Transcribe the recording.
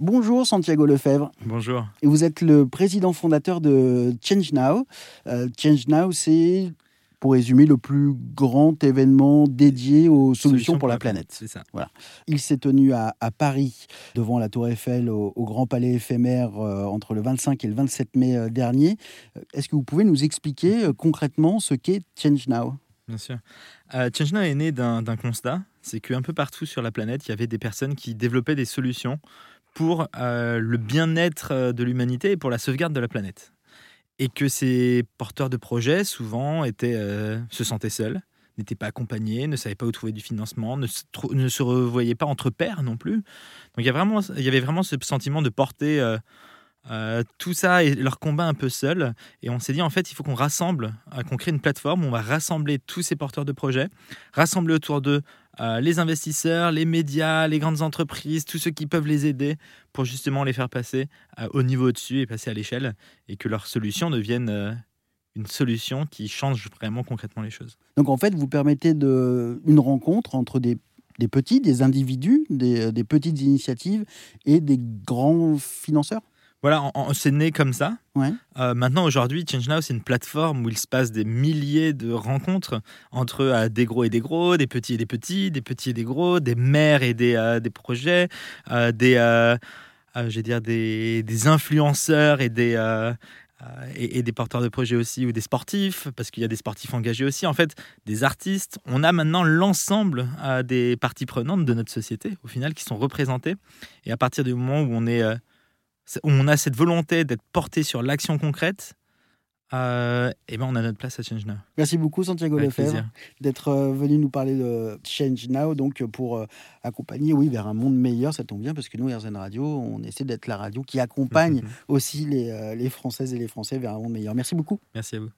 Bonjour Santiago Lefebvre. Bonjour. Et vous êtes le président fondateur de Change Now. Euh, Change Now, c'est, pour résumer, le plus grand événement dédié aux solutions, pour, la, planète. C'est ça. Voilà. Il s'est tenu à, Paris, devant la Tour Eiffel, au, Grand Palais éphémère, euh, entre le 25 et le 27 mai euh, dernier. Est-ce que vous pouvez nous expliquer concrètement ce qu'est Change Now? Bien sûr. Change Now est né d'un constat, c'est qu'un peu partout sur la planète, il y avait des personnes qui développaient des solutions pour euh, le bien-être euh, de l'humanité et pour la sauvegarde de la planète. Et que ces porteurs de projets, souvent, étaient, euh, se sentaient seuls, n'étaient pas accompagnés, ne savaient pas où trouver du financement, ne se, ne revoyaient pas entre pairs non plus. Donc il y avait vraiment ce sentiment de porter tout ça et leur combat un peu seul. Et on s'est dit, en fait, il faut qu'on rassemble, qu'on crée une plateforme où on va rassembler tous ces porteurs de projets, rassembler autour d'eux euh, les investisseurs, les médias, les grandes entreprises, tous ceux qui peuvent les aider pour justement les faire passer euh, au niveau au-dessus et passer à l'échelle et que leur solution devienne euh, une solution qui change vraiment concrètement les choses. Donc en fait, vous permettez une rencontre entre des, petits, des individus, des petites initiatives et des grands financeurs? Voilà, c'est né comme ça. Euh, maintenant, aujourd'hui, Change Now, c'est une plateforme où il se passe des milliers de rencontres entre euh, des gros et des gros, des petits et des petits, des petits et des gros, des maires et des, euh, des projets, des, dire des, des, influenceurs et des, et, des porteurs de projets aussi, ou des sportifs, parce qu'il y a des sportifs engagés aussi, en fait, des artistes. On a maintenant l'ensemble des parties prenantes de notre société, au final, qui sont représentées. Et à partir du moment où on est on a cette volonté d'être porté sur l'action concrète, euh, et ben on a notre place à Change Now. Merci beaucoup Santiago Lefebvre d'être euh, venu nous parler de Change Now, donc pour euh, accompagner, oui, vers un monde meilleur. Ça tombe bien parce que nous, RZN Radio, on essaie d'être la radio qui accompagne aussi les, les Françaises et les Français vers un monde meilleur. Merci beaucoup. Merci à vous.